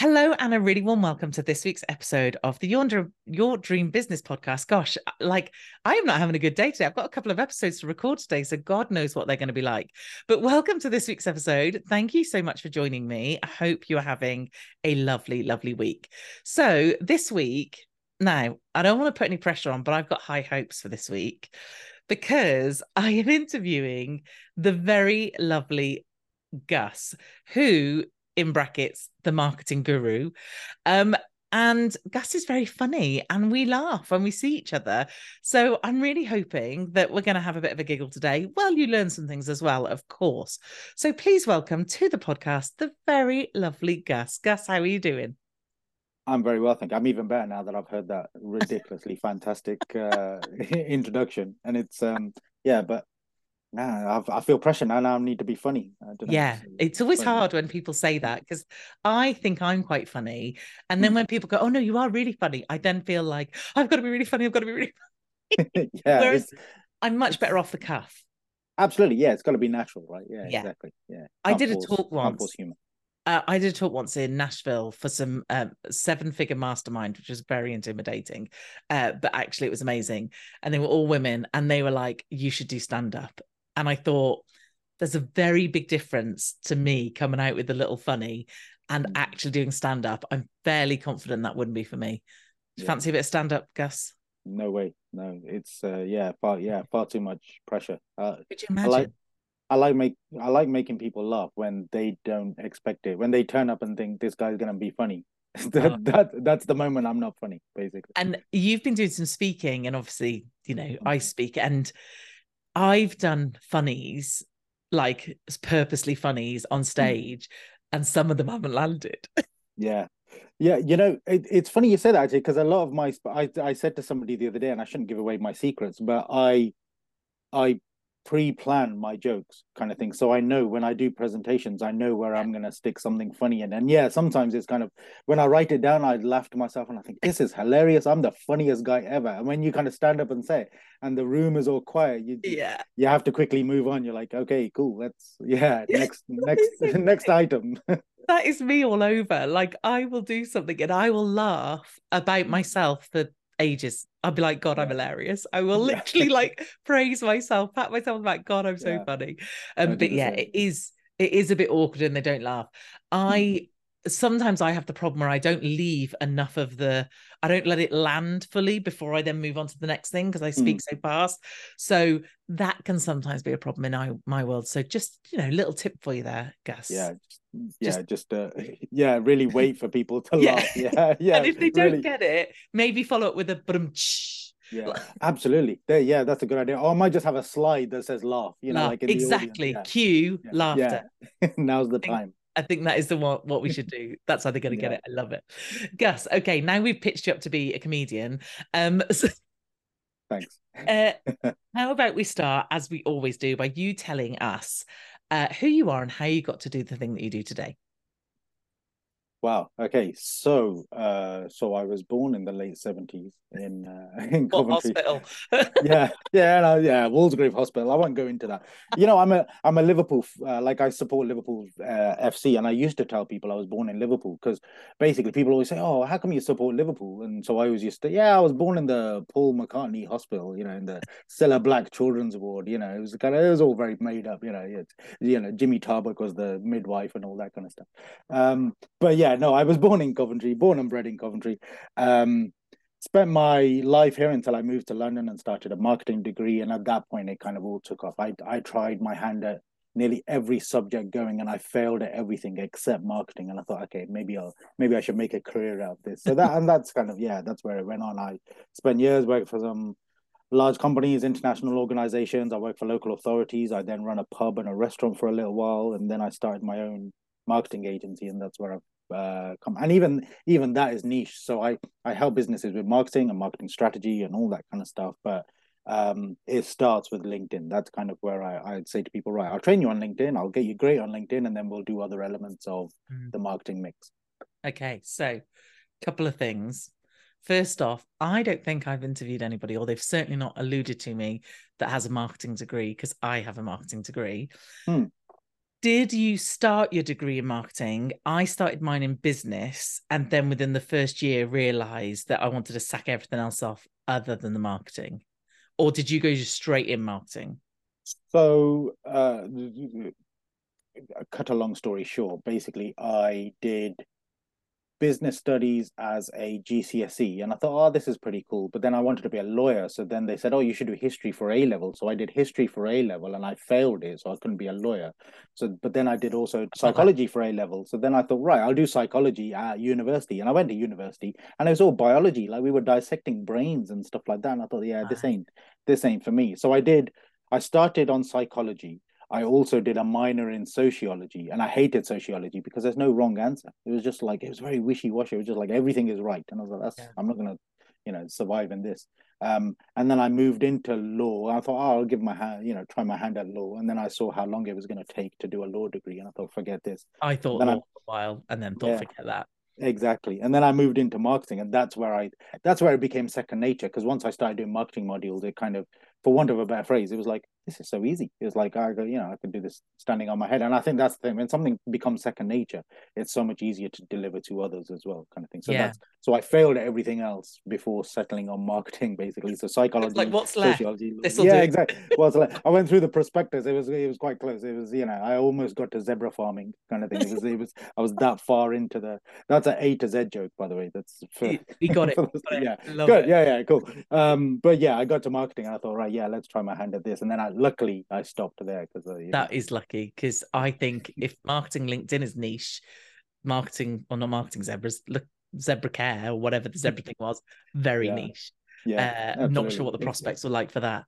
Hello, and a really warm welcome to this week's episode of the Your, Your Dream Business podcast. Gosh, uh, like I am not having a good day today. I've got a couple of episodes to record today, so God knows what they're going to be like. But welcome to this week's episode. Thank you so much for joining me. I hope you are having a lovely, lovely week. So, this week, now, I don't want to put any pressure on, but I've got high hopes for this week because I am interviewing the very lovely Gus, who in brackets the marketing guru um and Gus is very funny and we laugh when we see each other. So I'm really hoping that we're going to have a bit of a giggle today. Well, you learn some things as well, of course. So please welcome to the podcast the very lovely Gus. Gus, how are you doing? I'm very well, thank you. I'm even better now that I've heard that ridiculously fantastic uh, introduction. And it's um yeah, but Nah, I, I feel pressure now. Now I need to be funny. Yeah, it's always funny. hard when people say that because I think I'm quite funny, and then mm. when people go, "Oh no, you are really funny," I then feel like I've got to be really funny. I've got to be really funny. yeah, Whereas I'm much better off the cuff. Absolutely, yeah. It's got to be natural, right? Yeah, yeah. exactly. Yeah. I did force, a talk once. Uh, I did a talk once in Nashville for some um, seven figure mastermind, which was very intimidating. Uh, but actually, it was amazing. And they were all women, and they were like, You should do stand up. And I thought, there's a very big difference to me coming out with a little funny and mm. actually doing stand up. I'm fairly confident that wouldn't be for me. Yeah. Fancy a bit of stand up, Gus? No way. No, it's uh, yeah, far yeah, far too much pressure. Uh, Could you imagine? I like, I like make I like making people laugh when they don't expect it. When they turn up and think this guy's gonna be funny. that, oh. that that's the moment I'm not funny, basically. And you've been doing some speaking, and obviously, you know, I speak, and I've done funnies, like purposely funnies on hmm. stage, and some of them haven't landed. yeah. Yeah, you know, it, it's funny you say that actually, because a lot of my, I, I said to somebody the other day, and I shouldn't give away my secrets, but I, I pre-plan my jokes kind of thing. So i know when i do presentations i know where i'm going to stick something funny in. And yeah sometimes it's kind of when i write it down i laugh to myself and i think this is hilarious. I'm the funniest guy ever. And when you kind of stand up and say it and the room is all quiet you yeah. you have to quickly move on. You're like okay cool. Let's yeah. next next next item. That is me all over. Like i will do something and i will laugh about myself for ages. I'll be like, God, I'm hilarious. I will literally like praise myself, pat myself on the back. God, I'm so yeah. funny. Um, but yeah, it is it is a bit awkward and they don't laugh. I sometimes I have the problem where I don't leave enough of the, I don't let it land fully before I then move on to the next thing because I speak mm. so fast. So that can sometimes be a problem in my, my world. So just, you know, little tip for you there, Gus. Yeah. Yeah, just, just uh, yeah, really wait for people to yeah. laugh. Yeah, yeah. and if they don't really. get it, maybe follow up with a but yeah, absolutely. There, yeah, that's a good idea. Or I might just have a slide that says laugh. You know, laugh. like exactly. Yeah. Cue yeah. laughter. Yeah. Now's the time I think that is the one what we should do. That's how they're going to get it. I love it. Gus, okay, now we've pitched you up to be a comedian. Um, so, Thanks. uh, how about we start as we always do by you telling us uh, who you are and how you got to do the thing that you do today. Wow. Okay. So, uh, so I was born in the late seventies in uh, in What Coventry. hospital? yeah, yeah, no, yeah. Walsgrave Hospital. I won't go into that. You know, I'm a I'm a Liverpool. Uh, like I support Liverpool uh, FC, and I used to tell people I was born in Liverpool because basically people always say, "Oh, how come you support Liverpool?" And so I always used to, yeah, I was born in the Paul McCartney Hospital. You know, in the Cilla Black Children's Ward. You know, it was kind of it was all very made up. You know, it's, you know, Jimmy Tarbuck was the midwife and all that kind of stuff. Um, but yeah, no, I was born in Coventry, born and bred in Coventry. Um, spent my life here until I moved to London and started a marketing degree. And at that point, it kind of all took off. I I tried my hand at nearly every subject going, and I failed at everything except marketing. And I thought, okay, maybe I'll maybe I should make a career out of this. So that and that's kind of yeah, that's where it went on. I spent years working for some large companies, international organizations. I worked for local authorities. I then run a pub and a restaurant for a little while, and then I started my own marketing agency, and that's where I've uh, come. And even even that is niche. So I I help businesses with marketing and marketing strategy and all that kind of stuff. But um, it starts with LinkedIn. That's kind of where I I'd say to people, right, I'll train you on LinkedIn. I'll get you great on LinkedIn, and then we'll do other elements of Mm. the marketing mix. Okay, so a couple of things. First off, I don't think I've interviewed anybody, or they've certainly not alluded to me that has a marketing degree because I have a marketing degree. Hmm. Did you start your degree in marketing? I started mine in business, and then within the first year, realized that I wanted to sack everything else off other than the marketing. Or did you go straight in marketing? So, uh, cut a long story short, basically, I did business studies as a GCSE, and I thought, oh, this is pretty cool. But then I wanted to be a lawyer, so then they said, oh, you should do history for A level. So I did history for A level, and I failed it, so I couldn't be a lawyer. So, but then I did also psychology for A level. So then I thought, right, I'll do psychology at university, and I went to university, and it was all biology, like we were dissecting brains and stuff like that. And I thought, yeah, this ah. ain't this ain't for me. So I did. I started on psychology. I also did a minor in sociology, and I hated sociology because there's no wrong answer. It was just like it was very wishy washy. It was just like everything is right, and I was like, "That's Yeah. I'm not gonna, you know, survive in this." Um, and then I moved into law. I thought, oh, I'll give my hand, you know, try my hand at law. And then I saw how long it was going to take to do a law degree, and I thought, forget this. I thought I- law for a while and then thought, Yeah. forget that. Exactly. And then I moved into marketing, and that's where I that's where it became second nature. Because once I started doing marketing modules, it kind of, for want of a better phrase, it was like this is so easy. It was like I go, you know, I can do this standing on my head. And I think that's the thing. When something becomes second nature, it's so much easier to deliver to others as well, kind of thing. So Yeah. that's so I failed at everything else before settling on marketing, basically. So psychology, like, what's left? yeah, do. exactly. What's left? I went through the prospectus. It was it was quite close. It was you know I almost got to zebra farming kind of thing. It was it was I was that far into the that's an A to Z joke, by the way. That's for, You- you got it. for Got yeah, Love good. it. Yeah, yeah, cool. Um, but yeah, I got to marketing and I thought, right, yeah, let's try my hand at this. And then I luckily I stopped there because uh, you know, That is lucky because I think if marketing LinkedIn is niche, marketing or not marketing zebras, look zebra care or whatever the zebra thing was, very Yeah, niche. yeah, uh, I'm not sure what the prospects were like for that.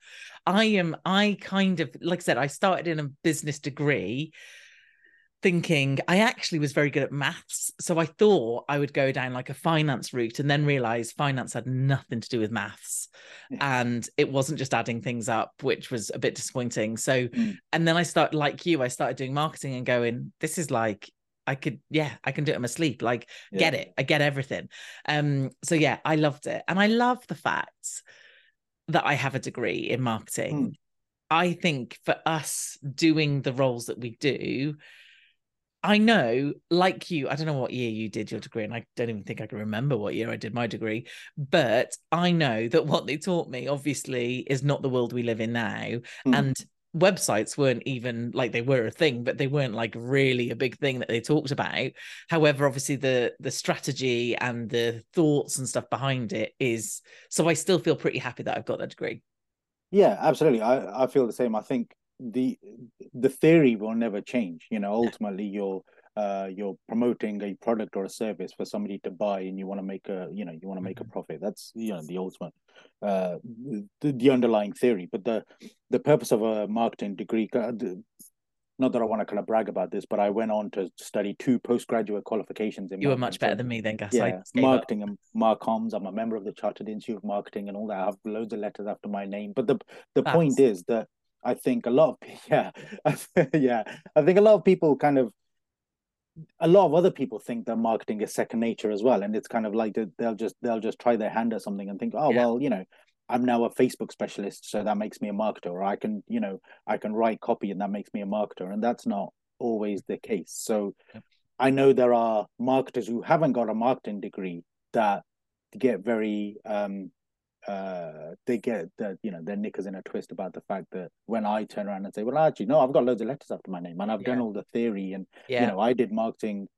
I am, I kind of, like I said, I started in a business degree thinking I actually was very good at maths. So I thought I would go down like a finance route and then realize finance had nothing to do with maths. Yeah. And it wasn't just adding things up, which was a bit disappointing. So, Mm. and then I started, like you, I started doing marketing and going, this is like, I could, yeah, I can do it in my sleep. Like, get it. I get everything. Um, so yeah, I loved it. And I love the fact that I have a degree in marketing. Mm. I think for us doing the roles that we do, I know, like you, I don't know what year you did your degree, and I don't even think I can remember what year I did my degree, but I know that what they taught me obviously is not the world we live in now. Mm. And websites weren't even like they were a thing, but they weren't like really a big thing that they talked about. However, obviously the the strategy and the thoughts and stuff behind it is so I still feel pretty happy that I've got that degree. Yeah, absolutely. I, I feel the same. I think the the theory will never change. You know, ultimately you're uh you're promoting a product or a service for somebody to buy and you want to make a you know you want to make a profit. That's you know the ultimate uh the, the underlying theory. But the the purpose of a marketing degree uh, not that I want to kind of brag about this, but I went on to study two postgraduate qualifications in You were much better than me then, Gus. Yeah, gave up. marketing and marcoms. I'm a member of the Chartered Institute of Marketing and all that. I have loads of letters after my name. But the the point is that I think a lot of yeah, yeah, I think a lot of people kind of a lot of other people think that marketing is second nature as well, and it's kind of like they'll just they'll just try their hand at something and think, oh Yeah. well, you know, I'm now a Facebook specialist, so that makes me a marketer, or I can, you know, I can write copy and that makes me a marketer, and that's not always the case. So Yep. I know there are marketers who haven't got a marketing degree that get very um uh they get the you know their knickers in a twist about the fact that when I turn around and say, well actually no, I've got loads of letters after my name and I've done all the theory and Yeah. you know I did marketing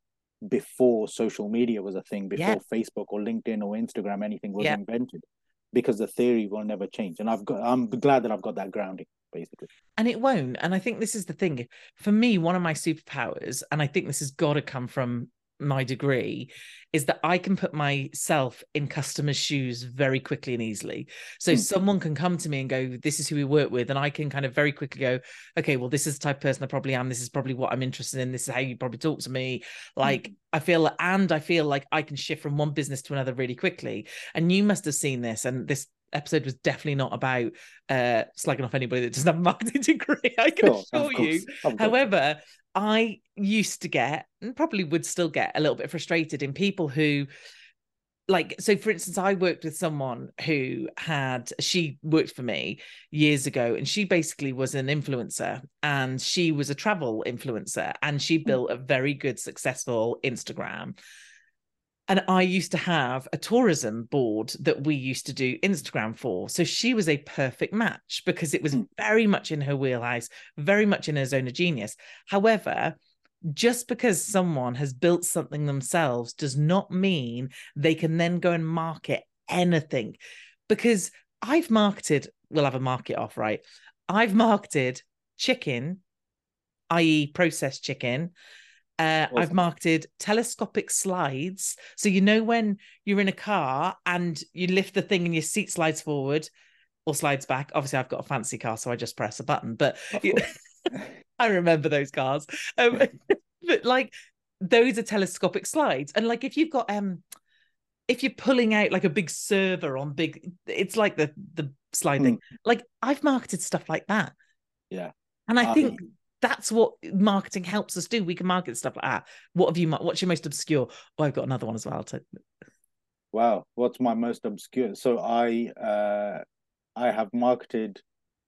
before social media was a thing, before Yeah. Facebook or LinkedIn or Instagram anything was Yeah. invented because the theory will never change. And I've got I'm glad that I've got that grounding basically. and it won't and i think this is the thing for me one of my superpowers and i think this has got to come from my degree is that i can put myself in customers shoes very quickly and easily. So Hmm. someone can come to me and go this is who we work with and i can kind of very quickly go okay well this is the type of person i probably am. This is probably what i'm interested in. This is how you probably talk to me. Like i feel and i feel like i can shift from one business to another really quickly. And you must have seen this and this episode was definitely not about uh slagging off anybody that doesn't have a marketing degree i can Sure, assure you. course, of course. however i used to get and probably would still get a little bit frustrated in people who like so for instance i worked with someone who had she worked for me years ago and she basically was an influencer and she was a travel influencer and she hmm. built a very good successful instagram and I used to have a tourism board that we used to do Instagram for. So she was a perfect match because it was Mm. very much in her wheelhouse, very much in her zone of genius. However, just because someone has built something themselves does not mean they can then go and market anything. Because I've marketed, we'll have a market off, right? I've marketed chicken, i.e., processed chicken. Uh, I've marketed telescopic slides. So, you know, when you're in a car and you lift the thing and your seat slides forward or slides back. Obviously, I've got a fancy car, so I just press a button, but you- I remember those cars. Um, but like those are telescopic slides. And like if you've got um if you're pulling out like a big server on big it's like the the slide thing. Like I've marketed stuff like that. Yeah. And I I- think that's what marketing helps us do. We can market stuff like that. What have you what's your most obscure? Oh, I've got another one as well. To, Wow, what's my most obscure? So I uh I have marketed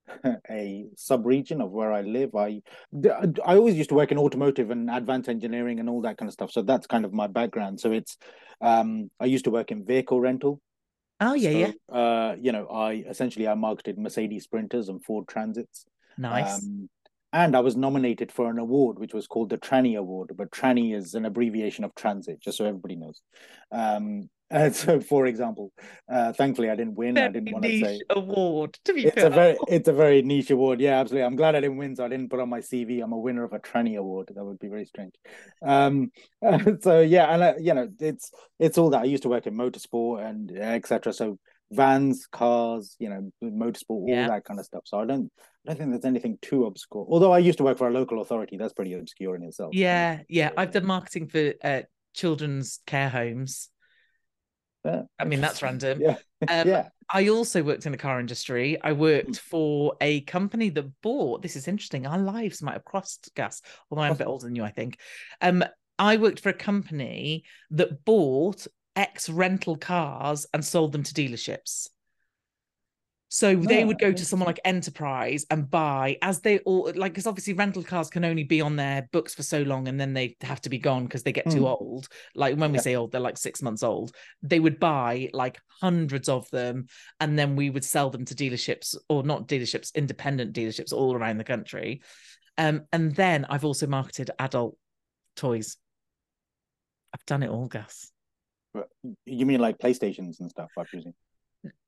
a sub-region of where I live. I I always used to work in automotive and advanced engineering and all that kind of stuff. So that's kind of my background. So it's um I used to work in vehicle rental. oh yeah, so, yeah. Uh, you know, I essentially I marketed Mercedes Sprinters and Ford Transits. Nice. Um, and I was nominated for an award, which was called the Tranny Award. But Tranny is an abbreviation of transit, just so everybody knows. Um, and so, for example, uh, thankfully I didn't win. I didn't want to say award. To be it's fair. a very it's a very niche award. Yeah, absolutely. I'm glad I didn't win, so I didn't put on my CV. I'm a winner of a Tranny Award. That would be very strange. Um, so yeah, and uh, you know, it's it's all that. I used to work in motorsport and etc. So vans, cars, you know, motorsport, all Yeah. that kind of stuff. So I don't I don't think there's anything too obscure. Although I used to work for a local authority, that's pretty obscure in itself. Yeah, yeah. I've done marketing for uh, children's care homes. Yeah, I mean, that's random. Yeah, Um, yeah. I also worked in the car industry. I worked for a company that bought. This is interesting. Our lives might have crossed, Gus. Although I'm a bit older than you, I think. Um, I worked for a company that bought ex rental cars and sold them to dealerships. So they Oh, would go to someone like Enterprise and buy as they all like because obviously rental cars can only be on their books for so long and then they have to be gone because they get too Hmm. old. Like when we Yeah. say old, they're like six months old. They would buy like hundreds of them and then we would sell them to dealerships or not dealerships, independent dealerships all around the country. Um, and then I've also marketed adult toys. I've done it all, Gus. You mean like PlayStations and stuff? I presume.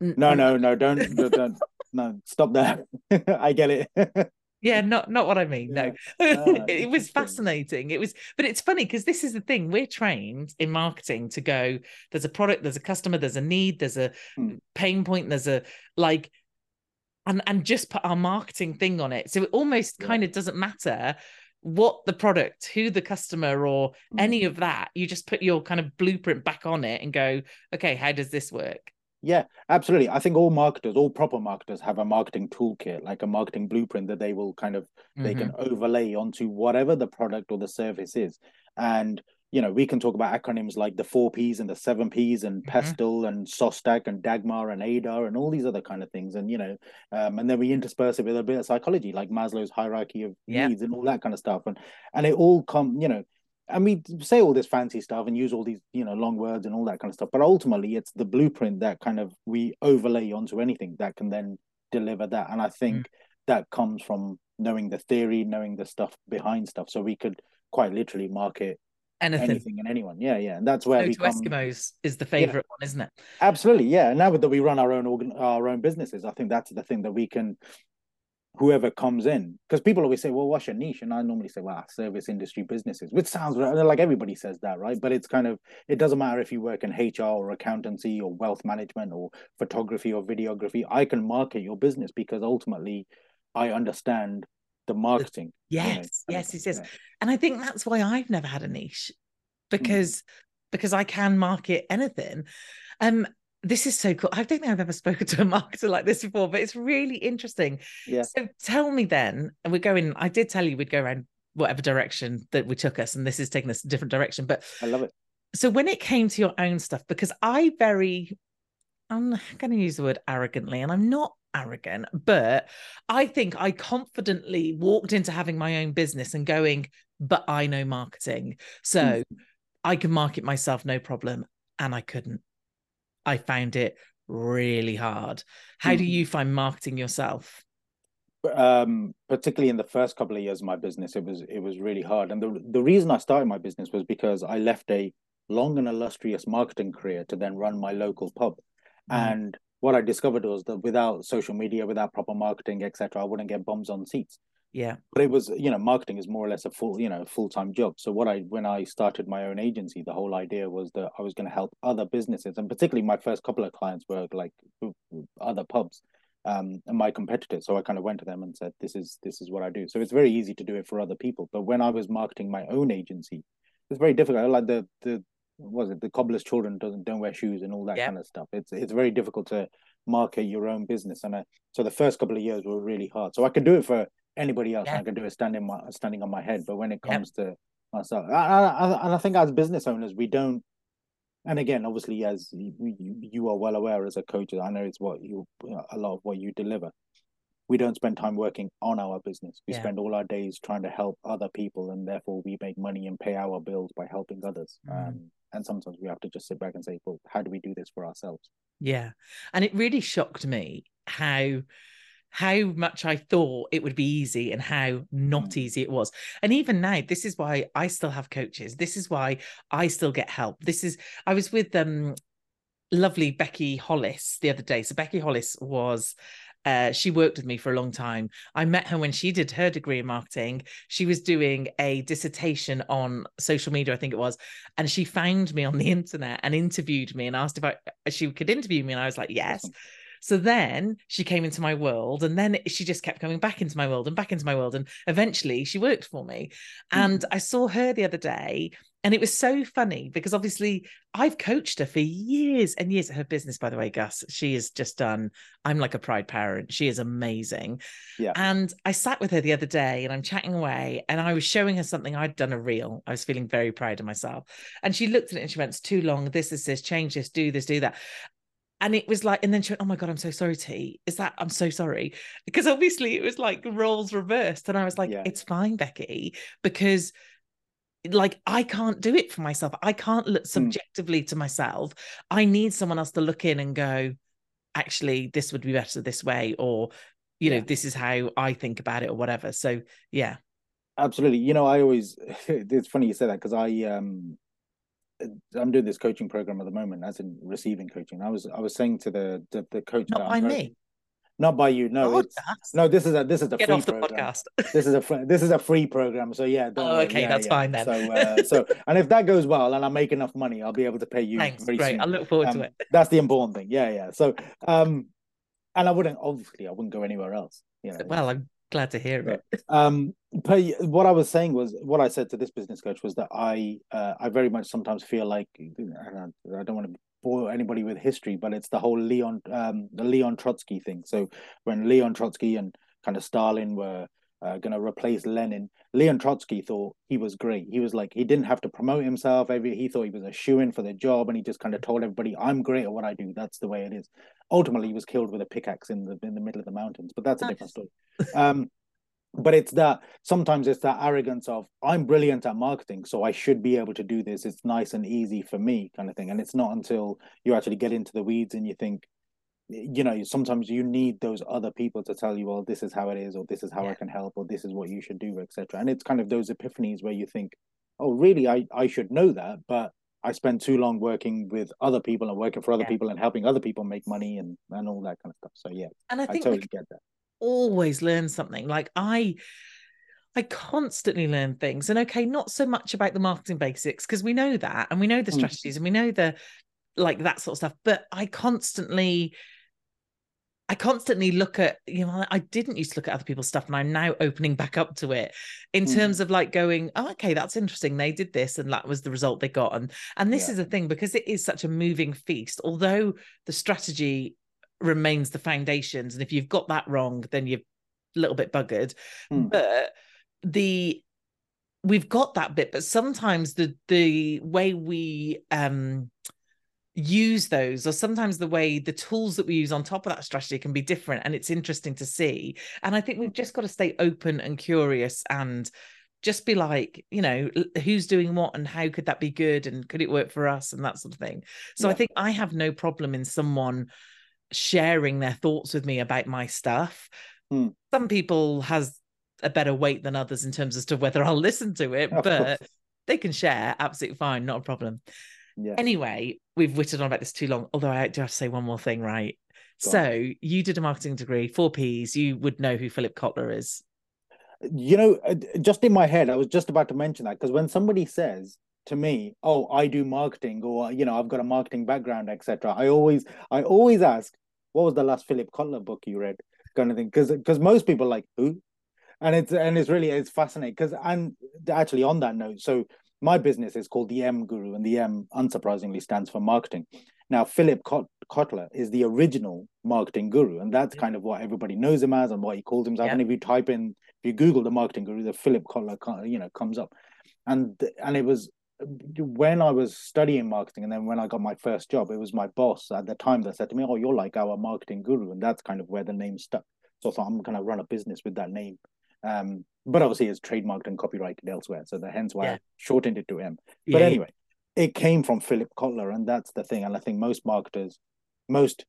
N- No, no, no, don't, don't, don't no, stop there. I get it. Yeah, not not what I mean. No, Ah, it was fascinating. It was, but it's funny because this is the thing. We're trained in marketing to go. There's a product, there's a customer, there's a need, there's a Hmm. pain point, there's a like, and and just put our marketing thing on it. So it almost Yeah. kind of doesn't matter what the product, who the customer, or any of that. You just put your kind of blueprint back on it and go, okay, how does this work? Yeah, absolutely. I think all marketers, all proper marketers have a marketing toolkit, like a marketing blueprint that they will kind of they can Mhm. overlay onto whatever the product or the service is. And you know, we can talk about acronyms like the four Ps and the seven Ps and Mhm. Pestle and SOSTAC and Dagmar and ADAR and all these other kind of things. And you know, um, and then we intersperse it with a bit of psychology, like Maslow's hierarchy of Yeah. needs and all that kind of stuff. And and it all come, you know, and we say all this fancy stuff and use all these you know long words and all that kind of stuff but ultimately it's the blueprint that kind of we overlay onto anything that can then deliver that and i think that comes from knowing the theory knowing the stuff behind stuff so we could quite literally market Anything. anything and anyone. Yeah yeah. And that's where No we to come Eskimos is the favorite one, isn't it? absolutely yeah. And now that we run our own organ our own businesses i think that's the thing that we can whoever comes in because people always say well what's your niche? And i normally say well service industry businesses which sounds like everybody says that right? But it's kind of it doesn't matter if you work in hr or accountancy or wealth management or photography or videography. I can market your business because ultimately i understand the marketing you know, Yes, yes, yes, yes. Yeah. And I think that's why I've never had a niche Mm. because because I can market anything. Um, this is so cool. I don't think I've ever spoken to a marketer like this before, but it's really interesting. Yeah. So tell me then, and we're going, I did tell you we'd go around whatever direction that we took us, and this is taking us a different direction. But i love it so when it came to your own stuff, because I very, I'm going to use the word arrogantly, and I'm not arrogant, but I think I confidently walked into having my own business and going, but I know marketing. So I can market myself no problem. And I couldn't. I found it really hard. How do Mhm. you find marketing yourself? um particularly in the first couple of years of my business it was it was really hard and the the reason i started my business was because i left a long and illustrious marketing career to then run my local pub Mm. and what i discovered was that without social media without proper marketing etc i wouldn't get bums on seats. Yeah. but it was you know marketing is more or less a full you know full-time job. So what i when i started my own agency the whole idea was that i was going to help other businesses and particularly my first couple of clients were like other pubs um and my competitors. So i kind of went to them and said this is this is what i do. So it's very easy to do it for other people. But when i was marketing my own agency it's very difficult. Like the the was it the cobbler's children doesn't don't wear shoes and all that kind of stuff. It's it's very difficult to market your own business. And I, so the first couple of years were really hard. So i could do it for anybody else i could do it standing my standing on my head. But when it comes to myself I, I, and i think as business owners we don't and again obviously as you, you, you are well aware as a coach i know it's what you a lot of what you deliver we don't spend time working on our business we Yeah. spend all our days trying to help other people and therefore we make money and pay our bills by helping others Mm. um, and sometimes we have to just sit back and say well how do we do this for ourselves Yeah. And it really shocked me how how much I thought it would be easy and how not Mm. easy it was. And even now, this is why I still have coaches. This is why I still get help. This is I was with um lovely Becky Hollis the other day. So Becky Hollis was uh, she worked with me for a long time. I met her when she did her degree in marketing. She was doing a dissertation on social media, I think it was, and she found me on the internet and interviewed me and asked if I she could interview me, and I was like, yes. So then she came into my world, and then she just kept coming back into my world and back into my world, and eventually she worked for me. And I saw her the other day, and it was so funny because obviously I've coached her for years and years. At her business, by the way, Gus, she has just done. I'm like a pride parent. She is amazing. Yeah. And I sat with her the other day, and I'm chatting away, and I was showing her something I'd done a reel. I was feeling very proud of myself, and she looked at it and she went, "It's too long. This is this. Change this. Do this. Do that." And it was like, and then she went, Oh my God, I'm so sorry, T. Is that I'm so sorry? Because obviously it was like roles reversed. And I was like, Yeah. It's fine, Becky, because like I can't do it for myself. I can't look subjectively to myself. I need someone else to look in and go, actually, this would be better this way, or you know, Yeah. this is how I think about it, or whatever. So yeah. absolutely you know i always it's funny you say that because i um i'm doing this coaching program at the moment as in receiving coaching i was i was saying to the the, the coach Not that by me. Not by you no it's no this is a this is a Get free off the program. podcast. this is a fr- this is a free program so yeah don't Oh, okay, Yeah, that's yeah. fine then. so uh, so and if that goes well and i make enough money i'll be able to pay you Thanks. Great. soon I look forward Um, to it. that's the important thing yeah yeah so um and i wouldn't obviously i wouldn't go anywhere else you know Well, I'm glad to hear it. um but what I was saying was what I said to this business coach was that I uh, I very much sometimes feel like I don't want to bore anybody with history, but it's the whole Leon um, the Leon Trotsky thing. So when Leon Trotsky and kind of Stalin were uh, going to replace Lenin, Leon Trotsky thought he was great. He was like he didn't have to promote himself. Every he thought he was a shoe in for the job, and he just kind of told everybody, "I'm great at what I do. That's the way it is." Ultimately, he was killed with a pickaxe in the in the middle of the mountains, but that's a nice. different story. Um, but it's that sometimes it's that arrogance of i'm brilliant at marketing so i should be able to do this it's nice and easy for me kind of thing and it's not until you actually get into the weeds and you think you know sometimes you need those other people to tell you well this is how it is or this is how yeah. i can help or this is what you should do etc and it's kind of those epiphanies where you think oh really i i should know that but I spend too long working with other people and working for other yeah. people and helping other people make money and and all that kind of stuff. So yeah, and I think I totally get that always learn something. Like I I constantly learn things. And okay, not so much about the marketing basics because we know that and we know the mm. strategies and we know the like that sort of stuff. But I constantly I constantly look at, you know, I didn't used to look at other people's stuff and I'm now opening back up to it in mm. terms of like going, oh, okay, that's interesting. They did this and that was the result they got. And and this yeah. is the thing because it is such a moving feast, although the strategy remains the foundations. And if you've got that wrong, then you're a little bit buggered. Mm. But the we've got that bit, but sometimes the the way we um use those or sometimes the way the tools that we use on top of that strategy can be different and it's interesting to see and i think we've just got to stay open and curious and just be like you know who's doing what and how could that be good and could it work for us and that sort of thing so yeah. i think i have no problem in someone sharing their thoughts with me about my stuff. Mm. Some people has a better weight than others in terms as to whether I'll listen to it, of but course. they can share absolutely fine, not a problem. Yeah. Anyway, we've whittled on about this too long. Although I do have to say one more thing, right? Go so on. you did a marketing degree, four P's. You would know who Philip Kotler is. You know, uh, just in my head, I was just about to mention that because when somebody says to me, "Oh, I do marketing," or you know, I've got a marketing background, etc., I always, I always ask, what was the last Philip Kotler book you read? Kind of thing, because because most people like who, and it's and it's really it's fascinating because and actually on that note, so my business is called the M Guru, and the M unsurprisingly stands for marketing. Now, Philip Kotler is the original marketing guru, and that's kind of what everybody knows him as and what he calls himself. Yeah. And if you type in, if you Google the marketing guru, the Philip Kotler, you know, comes up, and and it was when I was studying marketing and then when I got my first job, it was my boss at the time that said to me, Oh, you're like our marketing guru. And that's kind of where the name stuck. So I thought I'm going to run a business with that name. Um, but obviously it's trademarked and copyrighted elsewhere. So that hence why yeah. I shortened it to M. But yeah. anyway, it came from Philip Kotler. And that's the thing. And I think most marketers, most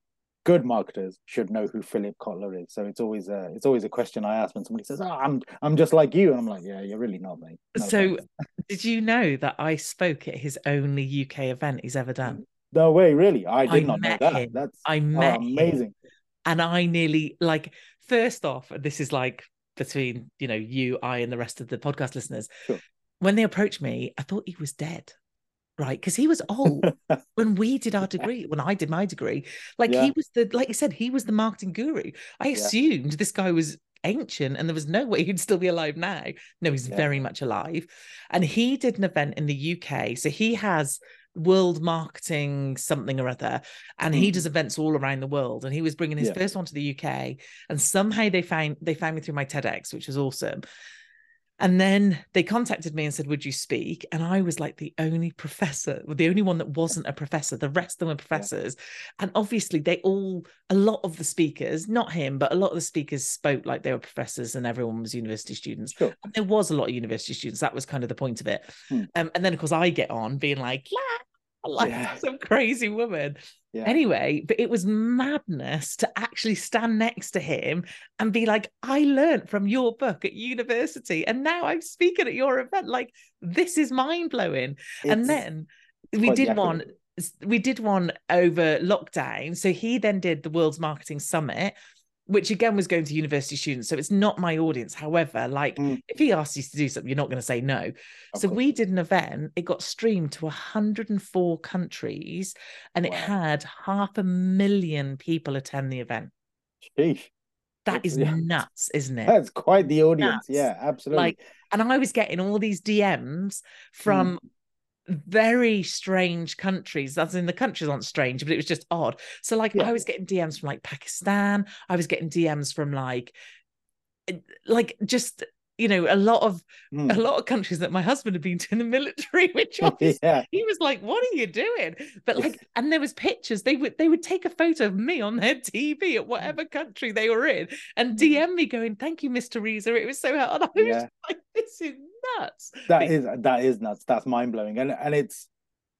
good marketers should know who Philip Kotler is. So it's always a it's always a question I ask when somebody says, "Oh, I'm I'm just like you," and I'm like, "Yeah, you're really not, mate." No so, did you know that I spoke at his only UK event he's ever done? No way, really. I did I not know that. Him. That's I oh, met oh, amazing. Him. And I nearly like first off, this is like between you know you, I, and the rest of the podcast listeners. Sure. When they approached me, I thought he was dead right? Because he was old when we did our degree, when I did my degree. Like yeah. he was the, like you said, he was the marketing guru. I assumed yeah. this guy was ancient and there was no way he'd still be alive now. No, he's yeah. very much alive. And he did an event in the UK. So he has world marketing something or other and mm. he does mm. events all around the world and he was bringing his first one to the UK and somehow they found they found me through my TEDx which was awesome and then they contacted me and said, Would you speak? And I was like the only professor, the only one that wasn't a professor. The rest of them were professors. Yeah. And obviously, they all, a lot of the speakers, not him, but a lot of the speakers spoke like they were professors and everyone was university students. Sure. And there was a lot of university students. That was kind of the point of it. Hmm. Um, and then, of course, I get on being like, like yeah. some crazy woman. Yeah. Anyway, but it was madness to actually stand next to him and be like, I learned from your book at university and now I'm speaking at your event. Like, this is mind blowing. And then we did one. We did one over lockdown. So he then did the World's Marketing Summit, which again was going to university students. So it's not my audience. However, like mm. if he asks you to do something, you're not going to say no. Of so course. we did an event, it got streamed to 104 countries and wow. it had half a million people attend the event. Sheesh. That is yeah. nuts, isn't it? That's quite the audience. Nuts. Yeah, absolutely. Like, and I was getting all these DMs from very strange countries. As in, the countries aren't strange, but it was just odd. So, like, Yeah. I was getting DMs from like Pakistan. I was getting DMs from like, eh, like just you know, a lot of Mm. a lot of countries that my husband had been to in the military, which obviously yeah. he was like, "What are you doing?" But like, and there was pictures. They would they would take a photo of me on their TV at whatever country they were in, and DM me going, "Thank you, Miss Teresa. It was so hard." I was Yeah. like, "This is nuts." That But- is that is nuts. That's mind blowing. And and it's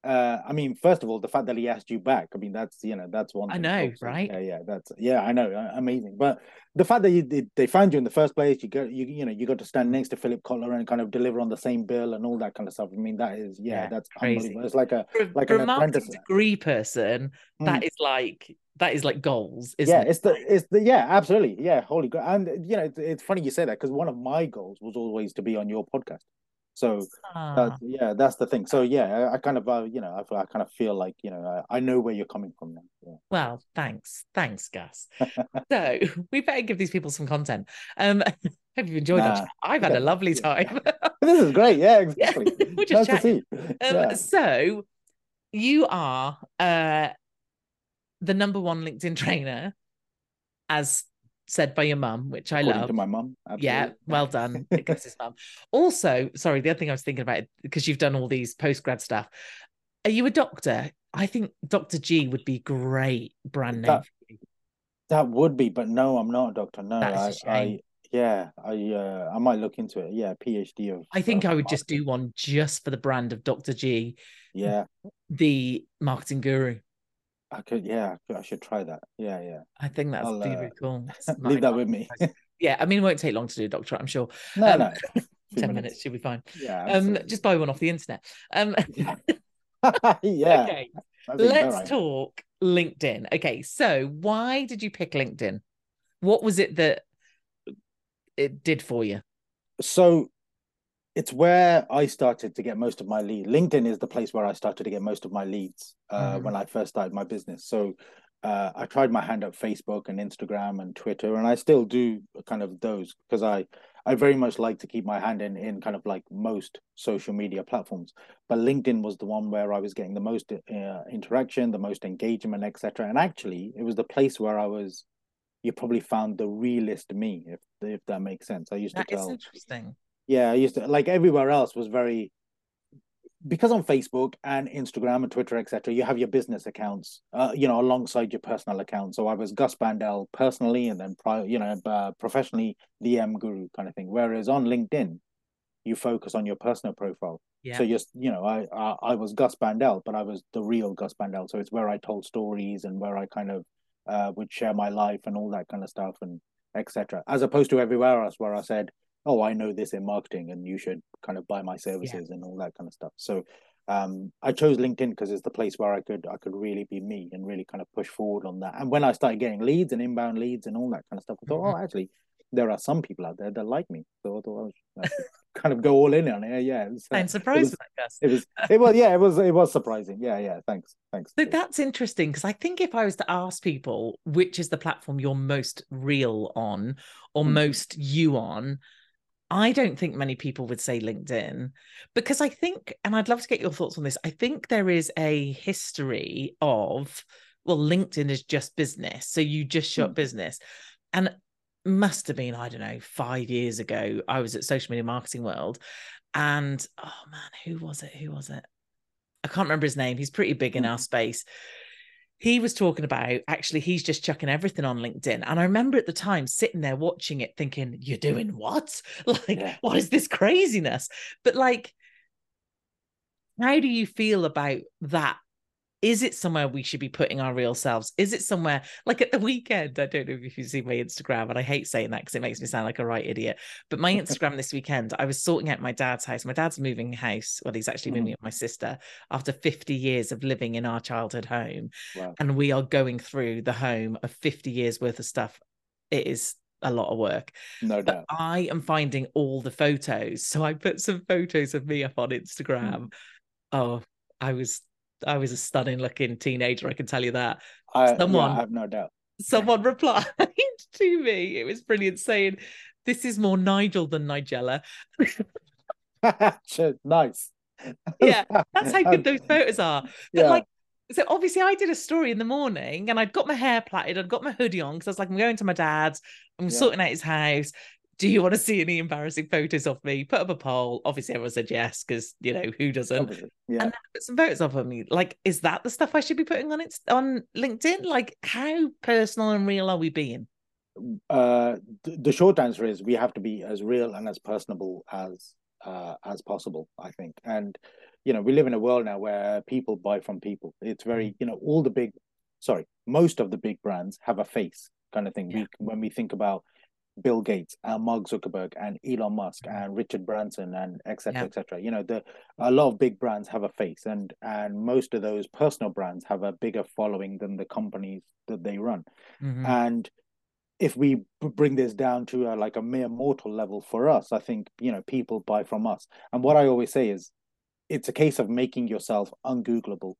uh I mean, first of all, the fact that he asked you back, I mean, that's you know, that's one I know, right? Yeah, yeah, that's yeah, I know, uh, amazing. But the fact that you they, they found you in the first place, you got you you know, you got to stand next to Philip Kotler and kind of deliver on the same bill and all that kind of stuff. I mean, that is yeah, Yeah, that's crazy. unbelievable. It's like a For, like for an a apprentice. degree person, that Mm. is like that is like goals, isn't yeah, it? it's the it's the yeah, absolutely. Yeah, holy god. And you know, it's, it's funny you say that because one of my goals was always to be on your podcast. So Ah, That's, yeah, that's the thing. So yeah, I, I kind of, uh, you know, I, I kind of feel like, you know, I, I know where you're coming from now. Yeah. well, thanks, thanks, Gus. so we better give these people some content. Um, hope you've enjoyed Nah, that. I've had a lovely time. This is great. Yeah, exactly. nice just to see. Um, yeah. So you are uh, the number one LinkedIn trainer, as said by your mum, which I love. to my mum. Yeah, well done, Gus's mum. Also, sorry, the other thing I was thinking about because you've done all these postgrad stuff. Are you a doctor? I think Dr. G would be great brand name. That- for you. That would be, but no, I'm not a doctor. No, I, I, yeah, I, uh, I might look into it. Yeah, PhD of. I think uh, I would just do one just for the brand of Dr. G, Yeah, the marketing guru. I could. Yeah, I should try that. Yeah, yeah. I think that's I'll, uh, cool. Leave that with me. Yeah, I mean, it won't take long to do a doctorate, I'm sure. no, Um, no. 10 minutes should be fine. Yeah. Um, just buy one off the internet. Um, yeah. okay, let's better. talk LinkedIn. Okay, so why did you pick LinkedIn? What was it that it did for you? so it's where I started to get most of my lead. LinkedIn is the place where I started to get most of my leads uh, Mhm. when I first started my business. So uh, I tried my hand at Facebook and Instagram and Twitter, and I still do kind of those because I I very much like to keep my hand in in kind of like most social media platforms. But LinkedIn was the one where I was getting the most uh, interaction, the most engagement, etc. And actually, it was the place where I was. You probably found the realist me, if if that makes sense. I used That to tell. tell interesting. Yeah, I used to like everywhere else was very because on Facebook and Instagram and Twitter, etc., you have your business accounts, uh, you know, alongside your personal account. So I was Gus Bhandal personally, and then pri- you know, uh, professionally, the M Guru kind of thing. Whereas on LinkedIn, you focus on your personal profile. Yeah. So you're, you know, I, I I was Gus Bhandal, but I was the real Gus Bhandal. So it's where I told stories and where I kind of uh, would share my life and all that kind of stuff and etc. As opposed to everywhere else where I said, "Oh, I know this in marketing, and you should kind of buy my services and all that kind of stuff." So um, I chose LinkedIn because it's the place where I could I could really be me and really kind of push forward on that. And when I started getting leads and inbound leads and all that kind of stuff, I thought, Mhm. "Oh, actually." There are some people out there that like me, so I thought I, was, should kind of go all in on it. Yeah, was, it surprised with it was it was yeah it was it was surprising yeah yeah thanks thanks So that's interesting because I think if I was to ask people which is the platform you're most real on or Mhm. most you on, I don't think many people would say LinkedIn because I think, and I'd love to get your thoughts on this. I think there is a history of, well, LinkedIn is just business. So you just show up Mm. business. And must have been, I don't know, five years ago, I was at Social Media Marketing World. And oh man, who was it? Who was it? I can't remember his name. He's pretty big in Mm. our space. He was talking about actually, he's just chucking everything on LinkedIn. And I remember at the time sitting there watching it thinking, You're doing what? Like, Yeah. what is this craziness? But like, how do you feel about that? Is it somewhere we should be putting our real selves? Is it somewhere like at the weekend? I don't know if you see my Instagram, and I hate saying that because it makes me sound like a right idiot. But my Instagram this weekend, I was sorting out my dad's house. My dad's moving house. Well, he's actually moving Mhm. with my sister after 50 years of living in our childhood home. wow And we are going through the home of 50 years worth of stuff. It is a lot of work. no But doubt I am finding all the photos. So I put some photos of me up on Mm. Instagram. Oh, I was I was a stunning looking teenager, I can tell you that. I, yeah, someone- I have no doubt someone replied to me. It was brilliant, saying, "This is more Nigel than Nigella." nice. yeah, that's how good those photos are. But yeah. like, so obviously, I did a story in the morning, and I'd got my hair plaited, I'd got my hoodie on because I was like, I'm going to my dad's, I'm yeah. sorting out his house. Do you want to see any embarrassing photos of me? Put up a poll. Obviously, everyone said yes because you know who doesn't. Yeah. And then put some photos of me. Like, is that the stuff I should be putting on it on LinkedIn? Like, how personal and real are we being? Uh, the short answer is we have to be as real and as personable as uh, as possible. I think, and you know, we live in a world now where people buy from people. It's very, mm. you know, all the big, sorry, most of the big brands have a face kind of thing. Yeah. We when we think about Bill Gates and Mark Zuckerberg and Elon Musk mm. and Richard Branson and etc. Yeah. etc. You know, the a lot of big brands have a face, and and most of those personal brands have a bigger following than the companies that they run. Mm-hmm. And if we bring this down to a, like a mere mortal level for us, I think you know people buy from us. And what I always say is, it's a case of making yourself ungoogleable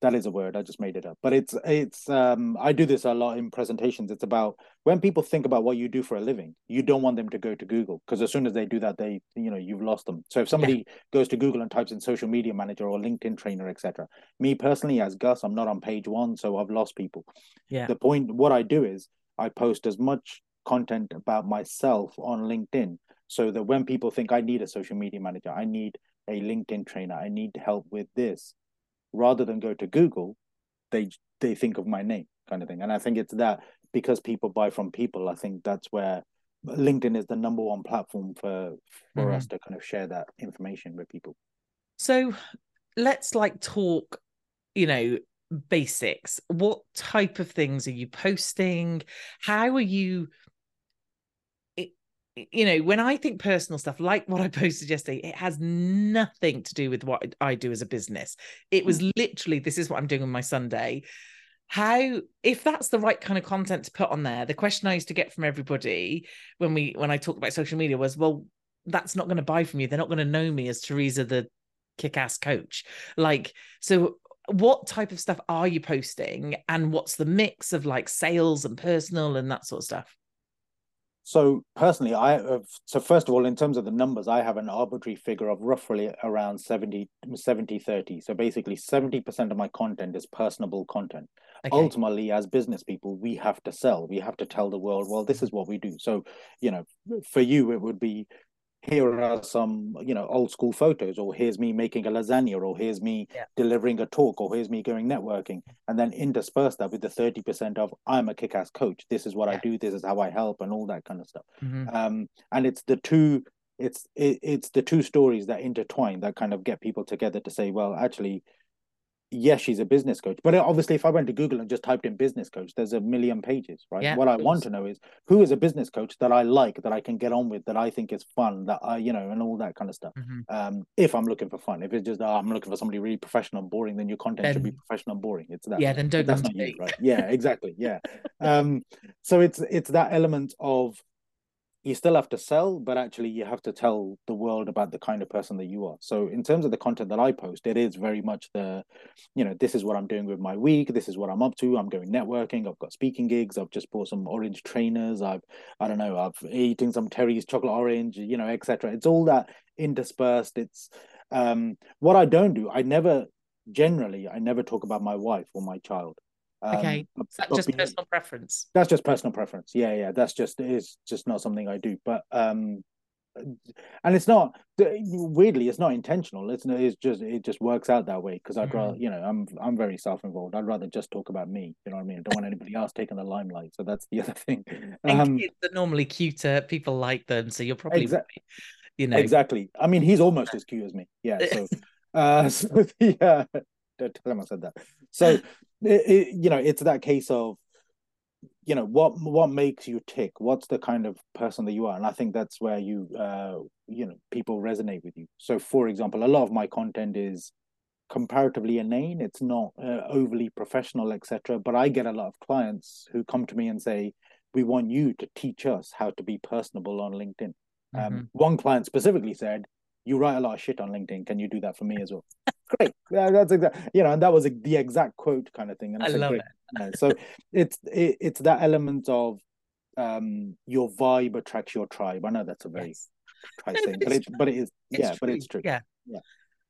that is a word i just made it up but it's it's um i do this a lot in presentations it's about when people think about what you do for a living you don't want them to go to google because as soon as they do that they you know you've lost them so if somebody yeah. goes to google and types in social media manager or linkedin trainer etc me personally as gus i'm not on page one so i've lost people yeah the point what i do is i post as much content about myself on linkedin so that when people think i need a social media manager i need a LinkedIn trainer. I need help with this. Rather than go to Google, they they think of my name kind of thing. And I think it's that because people buy from people, I think that's where LinkedIn is the number one platform for for mm-hmm. us to kind of share that information with people. So let's like talk, you know, basics. What type of things are you posting? How are you you know, when I think personal stuff, like what I posted yesterday, it has nothing to do with what I do as a business. It was mm. literally, this is what I'm doing on my Sunday. How, if that's the right kind of content to put on there, the question I used to get from everybody when we, when I talked about social media was, well, that's not going to buy from you. They're not going to know me as Teresa, the kick ass coach. Like, so what type of stuff are you posting and what's the mix of like sales and personal and that sort of stuff? So personally, I have, so first of all, in terms of the numbers, I have an arbitrary figure of roughly around 70, 70 30. So basically 70% of my content is personable content. Okay. Ultimately, as business people, we have to sell. We have to tell the world, well, this is what we do. So, you know, for you, it would be here are some you know old school photos or here's me making a lasagna or here's me yeah. delivering a talk or here's me going networking and then intersperse that with the 30% of i'm a kick-ass coach this is what yeah. i do this is how i help and all that kind of stuff mm-hmm. um, and it's the two it's it, it's the two stories that intertwine that kind of get people together to say well actually yes, she's a business coach. But obviously, if I went to Google and just typed in business coach, there's a million pages, right? Yeah, what I want to know is who is a business coach that I like, that I can get on with, that I think is fun, that I, you know, and all that kind of stuff. Mm-hmm. Um, if I'm looking for fun, if it's just oh, I'm looking for somebody really professional and boring, then your content then, should be professional and boring. It's that. Yeah, then don't. That's not you, right? Yeah, exactly. Yeah. um, so it's it's that element of you still have to sell, but actually you have to tell the world about the kind of person that you are. So in terms of the content that I post, it is very much the, you know, this is what I'm doing with my week. This is what I'm up to. I'm going networking. I've got speaking gigs. I've just bought some orange trainers. I've, I don't know, I've eating some Terry's chocolate orange, you know, etc. It's all that interspersed. It's um what I don't do. I never generally I never talk about my wife or my child. Um, okay, that's just personal preference. That's just personal preference. Yeah, yeah. That's just it's just not something I do. But um, and it's not weirdly, it's not intentional. It's it's just it just works out that way because I'd mm. rather you know I'm I'm very self involved. I'd rather just talk about me. You know what I mean? I don't want anybody else taking the limelight. So that's the other thing. Um, kids are normally cuter. People like them, so you're probably exactly. You know exactly. I mean, he's almost as cute as me. Yeah. So, uh, so yeah. Don't tell him I said that. So it, it, you know, it's that case of you know what what makes you tick? What's the kind of person that you are? And i think that's where you uh you know people resonate with you. So for example a lot of my content is comparatively inane. It's not uh, overly professional etc but i get a lot of clients who come to me and say we want you to teach us how to be personable on linkedin. Um, mm-hmm. um, one client specifically said you write a lot of shit on linkedin. Can you do that for me as well great. Yeah, that's exactly you know, and that was a, the exact quote kind of thing. And I, I love great. it. no. So it's it, it's that element of um your vibe attracts your tribe. I know that's a very Yes. trite No, thing, but it but it is It's yeah, but it's true. Yeah. Yeah.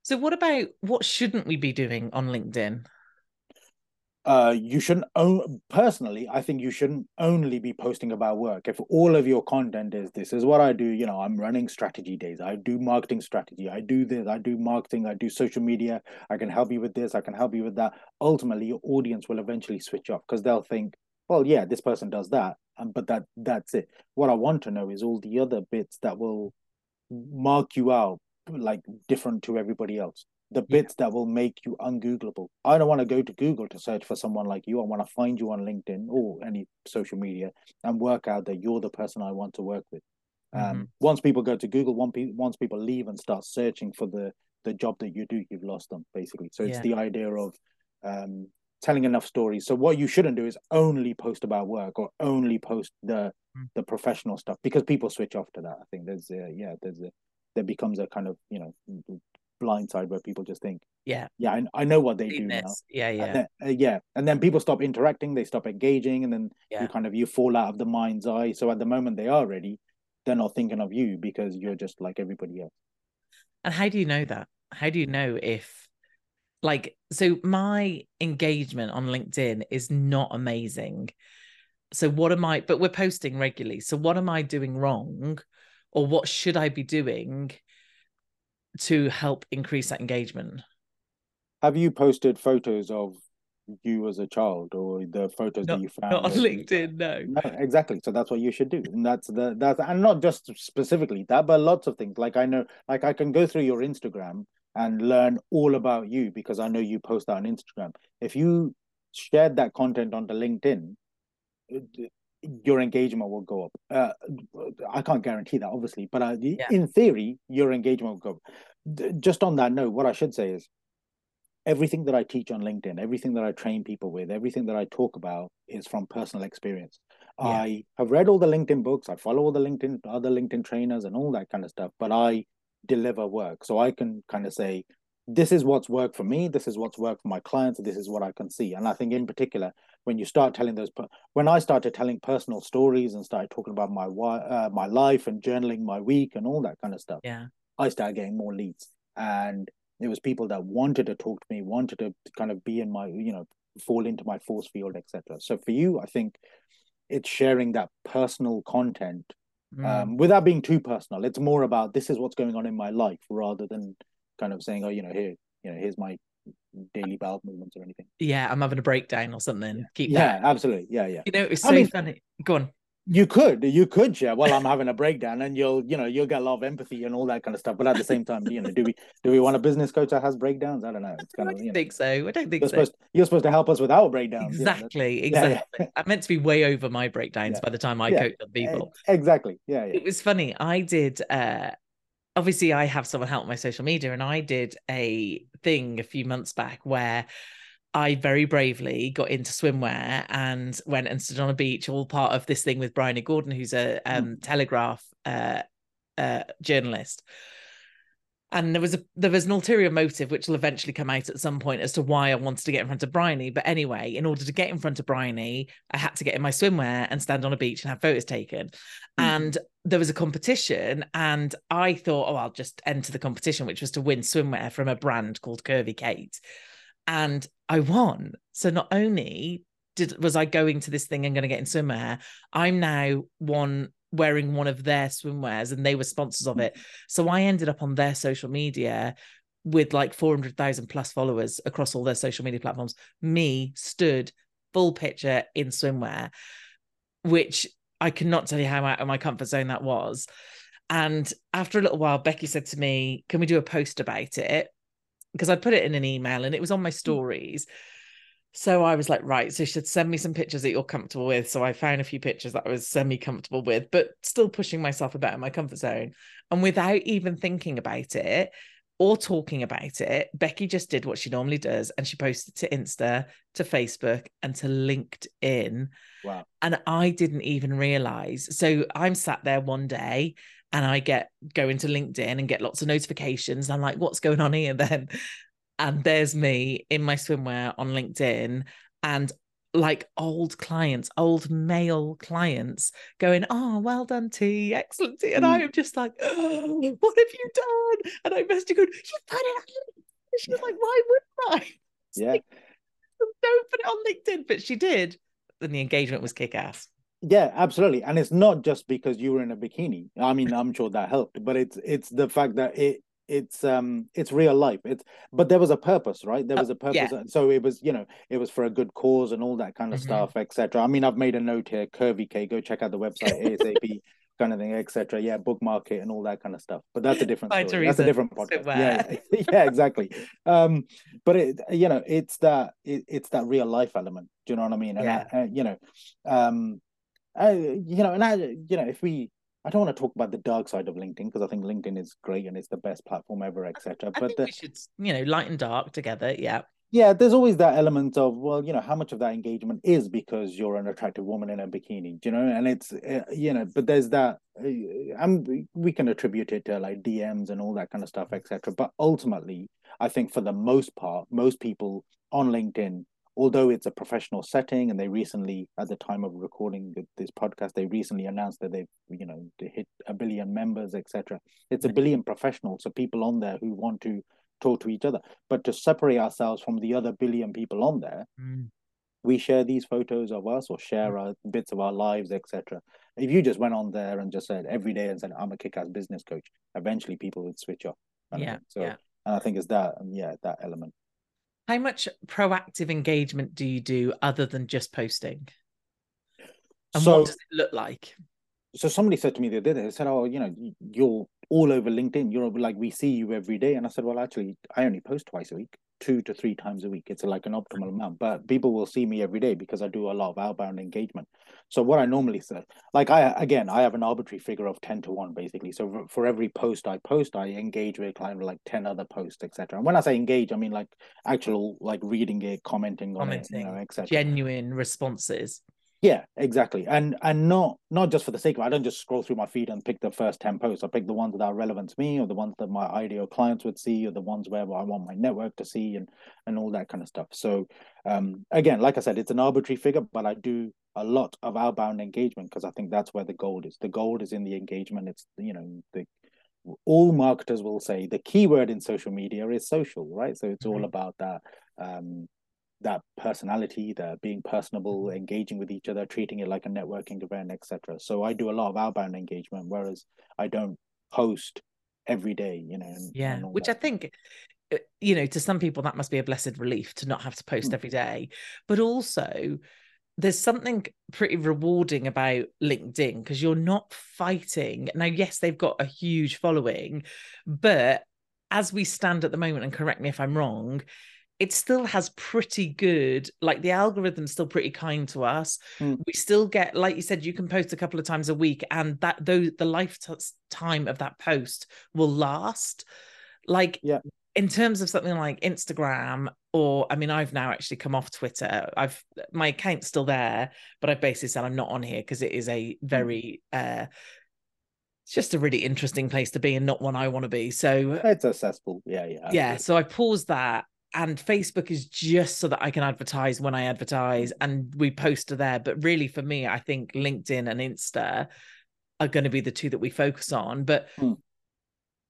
So what about what shouldn't we be doing on LinkedIn? Uh you shouldn't own personally i think you shouldn't only be posting about work. If all of your content is this is what i do you know i'm running strategy days. I do marketing strategy. I do this. I do marketing. I do social media. I can help you with this. I can help you with that. Ultimately your audience will eventually switch off because they'll think well yeah this person does that um, but that that's it. What i want to know is all the other bits that will mark you out like different to everybody else the Yeah. bits that will make you ungoogleable. I don't want to go to Google to search for someone like you. I want to find you on LinkedIn or any social media and work out that you're the person I want to work with. Um, Mhm. once people go to Google, one pe- once people leave and start searching for the the job that you do, you've lost them basically. So it's Yeah. the idea of um, telling enough stories. So what you shouldn't do is only post about work or only post the Mm. the professional stuff because people switch off to that. I think there's a, yeah there's a there becomes a kind of you know blind side where people just think Yeah. yeah I, I know what they do now this. Yeah, And yeah. then- uh, yeah and then people stop interacting they stop engaging and then Yeah. you kind of you fall out of the mind's eye so at the moment they are ready they're not thinking of you because you're just like everybody else And how do you know that? How do you know if like so my engagement on LinkedIn is not amazing. So what am I but we're posting regularly. So what am I doing wrong or what should I be doing to help increase that engagement? have you posted photos of you as a child or the photos Not, that you found not on LinkedIn, no. No, exactly. So that's what you should do. And that's the that's and not just specifically that, but lots of things. Like I know, like I can go through your Instagram and learn all about you because I know you post that on Instagram. If you shared that content onto LinkedIn, it- your engagement will go up. Uh, I can't guarantee that, obviously, but uh, in theory, your engagement will go up. Just on that note, what I should say is everything that I teach on LinkedIn, everything that I train people with, everything that I talk about is from personal experience. Yeah. I have read all the LinkedIn books, I follow all the LinkedIn other LinkedIn trainers and all that kind of stuff, but I deliver work. So I can kind of say, this is what's worked for me, this is what's worked for my clients, this is what I can see. And I think in particular, when you start telling those when I started telling personal stories and started talking about my uh, my life and journaling my week and all that kind of stuff, Yeah. I started getting more leads. And it was people that wanted to talk to me, wanted to kind of be in my, you know, fall into my force field, etc. So for you, I think it's sharing that personal content Mm. um, without being too personal. It's more about this is what's going on in my life rather than kind of saying, oh, you know, here, you know, here's my daily bowel movements or anything. yeah, I'm having a breakdown or something. Keep Yeah, that. absolutely. Yeah, yeah. You know, it was I so mean- funny. Go on. You could, you could share. Well, I'm having a breakdown, and you'll, you know, you'll get a lot of empathy and all that kind of stuff. But at the same time, you know, do we, do we want a business coach that has breakdowns? I don't know. It's kind I don't you know, think so. I don't think you're so. supposed, you're supposed to help us with our breakdowns. you know, Exactly, yeah, yeah. exactly. I meant to be way over my breakdowns Yeah. by the time I Yeah. coach other people. Exactly. Yeah, yeah. It was funny. I did uh obviously I have someone help my social media and I did a thing a few months back where I very bravely got into swimwear and went and stood on a beach, all part of this thing with Bryony Gordon, who's a um, Telegraph uh, uh, journalist. And there was a there was an ulterior motive which will eventually come out at some point as to why I wanted to get in front of Bryony. But anyway, in order to get in front of Bryony, I had to get in my swimwear and stand on a beach and have photos taken. Hmm. And there was a competition, and I thought, oh, I'll just enter the competition, which was to win swimwear from a brand called Curvy Kate. And I won. So not only did was I going to this thing and going to get in swimwear, I'm now one wearing one of their swimwears and they were sponsors of mm. it. So I ended up on their social media with like 400,000 plus followers across all their social media platforms. Me stood full picture in swimwear, which I cannot tell you how out of my comfort zone that was. And after a little while, Becky said to me, Can we do a post about it? Because I put it in an email and it was on my mm. stories. So I was like, right, so you should send me some pictures that you're comfortable with. So I found a few pictures that I was semi comfortable with, but still pushing myself a bit in my comfort zone. And without even thinking about it or talking about it, Becky just did what she normally does and she posted to Insta, to Facebook, and to LinkedIn. Wow. And I didn't even realize. So I'm sat there one day and I get go into LinkedIn and get lots of notifications. I'm like, what's going on here then? And there's me in my swimwear on LinkedIn. And like old clients, old male clients going, Oh, well done, T, excellent T. And mm. I am just like, oh, What have you done? And I messaged her going, You put it on LinkedIn. She was like, Why wouldn't I? yeah. Like, Don't put it on LinkedIn. But she did. And the engagement was kick ass. Yeah, absolutely. And it's not just because you were in a bikini. I mean, I'm sure that helped, but it's it's the fact that it it's um it's real life. It's but there was a purpose right? There was a purpose yeah. so it was you know it was for a good cause and all that kind of mm-hmm. stuff etc i mean i've made a note here curvy k go check out the website asap kind of thing etc yeah bookmark it and all that kind of stuff. But that's a different that's a different podcast. yeah yeah exactly. Um but it you know it's that it, it's that real life element. Do you know what i mean? And yeah. I, uh, you know um I, you know and I you know if we I don't want to talk about the dark side of LinkedIn because I think LinkedIn is great and it's the best platform ever, etc. But the, we should, you know, light and dark together. Yeah. Yeah, there's always that element of well, you know, how much of that engagement is because you're an attractive woman in a bikini, you know, and it's uh, you know, but there's that, I'm we can attribute it to like DMs and all that kind of stuff, etc. But ultimately, I think for the most part, most people on LinkedIn although it's a professional setting and they recently at the time of recording this podcast they recently announced that they've you know they hit a billion members etc it's a billion professionals so people on there who want to talk to each other but to separate ourselves from the other billion people on there mm. we share these photos of us or share mm. our bits of our lives etc if you just went on there and just said every day and said i'm a kick-ass business coach eventually people would switch off yeah so yeah. and i think it's that yeah that element how much proactive engagement do you do other than just posting? And so, what does it look like? So somebody said to me the other day, they said, "Oh, you know, you're all over LinkedIn. You're like we see you every day." And I said, "Well, actually, I only post twice a week two to three times a week. It's like an optimal amount. But people will see me every day because I do a lot of outbound engagement. So what I normally say, like I again, I have an arbitrary figure of ten to one basically. So for, every post I post, I engage with kind of like ten other posts, etc. And when I say engage, I mean like actual like reading it, commenting, commenting on it, you know, etc. Genuine responses. Yeah, exactly. And and not not just for the sake of it. I don't just scroll through my feed and pick the first 10 posts. I pick the ones that are relevant to me or the ones that my ideal clients would see or the ones where I want my network to see and and all that kind of stuff. So um again, like I said, it's an arbitrary figure, but I do a lot of outbound engagement because I think that's where the gold is. The gold is in the engagement. It's you know, the all marketers will say the keyword in social media is social, right? So it's mm-hmm. all about that um that personality, that being personable, mm-hmm. engaging with each other, treating it like a networking event, etc. So I do a lot of outbound engagement, whereas I don't post every day, you know. And, yeah, and which that. I think, uh, you know, to some people that must be a blessed relief to not have to post mm. every day, but also there's something pretty rewarding about LinkedIn because you're not fighting. Now, yes, they've got a huge following, but as we stand at the moment, and correct me if I'm wrong, it still has pretty good like the algorithm's still pretty kind to us mm. we still get like you said you can post a couple of times a week and that though the lifetime of that post will last like yeah in terms of something like instagram or i mean i've now actually come off twitter i've my account's still there but i've basically said i'm not on here because it is a hmm. very mm. uh it's just a really interesting place to be and not one I want to be. So it's accessible. Yeah, yeah. Yeah. So I paused that and Facebook is just so that I can advertise when I advertise and we post to there. But really, for me, I think LinkedIn and Insta are going to be the two that we focus on. But hmm.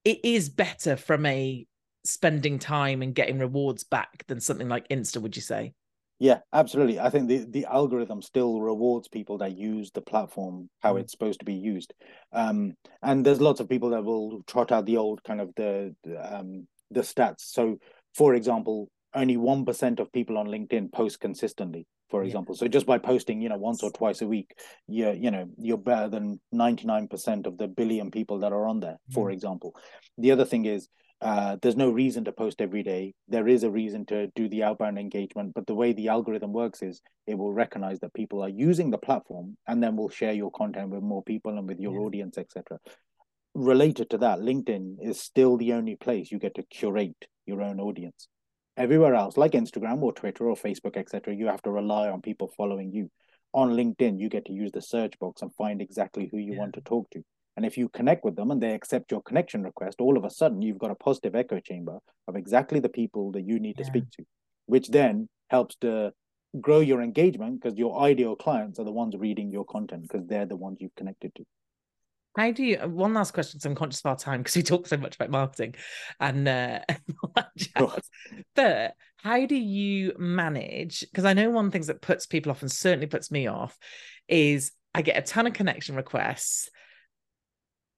it is better from a spending time and getting rewards back than something like Insta, would you say? Yeah, absolutely. I think the, the algorithm still rewards people that use the platform how mm. it's supposed to be used. Um, and there's lots of people that will trot out the old kind of the um, the stats. So for example, only 1% of people on LinkedIn post consistently, for example. Yeah. So just by posting, you know, once or twice a week, you're you know, you're better than 99% of the billion people that are on there, for mm. example. The other thing is uh, there's no reason to post every day. There is a reason to do the outbound engagement, but the way the algorithm works is it will recognize that people are using the platform and then will share your content with more people and with your yeah. audience, etc. Related to that, LinkedIn is still the only place you get to curate your own audience. Everywhere else, like Instagram or Twitter or Facebook, etc., you have to rely on people following you. On LinkedIn, you get to use the search box and find exactly who you yeah. want to talk to. And if you connect with them and they accept your connection request, all of a sudden you've got a positive echo chamber of exactly the people that you need yeah. to speak to, which then helps to grow your engagement because your ideal clients are the ones reading your content because they're the ones you've connected to. How do you? One last question. So I'm conscious of our time because we talk so much about marketing, and uh, but how do you manage? Because I know one of the things that puts people off and certainly puts me off is I get a ton of connection requests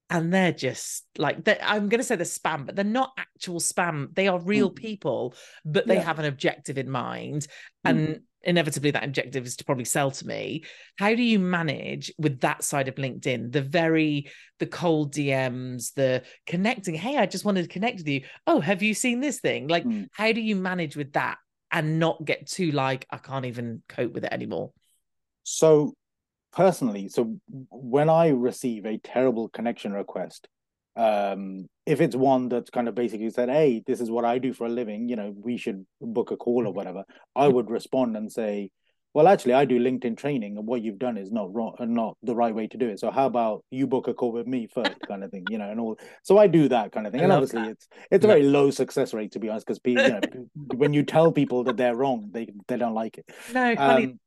and they're just like they're, i'm going to say they're spam but they're not actual spam they are real mm. people but they yeah. have an objective in mind mm. and inevitably that objective is to probably sell to me. How do you manage with that side of linkedin? The very the cold dms the connecting hey i just wanted to connect with you. Oh have you seen this thing? Like mm. how do you manage with that and not get too like i can't even cope with it anymore so personally so when i receive a terrible connection request um if it's one that's kind of basically said hey this is what i do for a living you know we should book a call or mm-hmm. whatever i would respond and say well actually i do linkedin training and what you've done is not wrong and not the right way to do it so how about you book a call with me first kind of thing you know and all so i do that kind of thing and obviously that. it's it's a very low success rate to be honest because people you know when you tell people that they're wrong they they don't like it no um,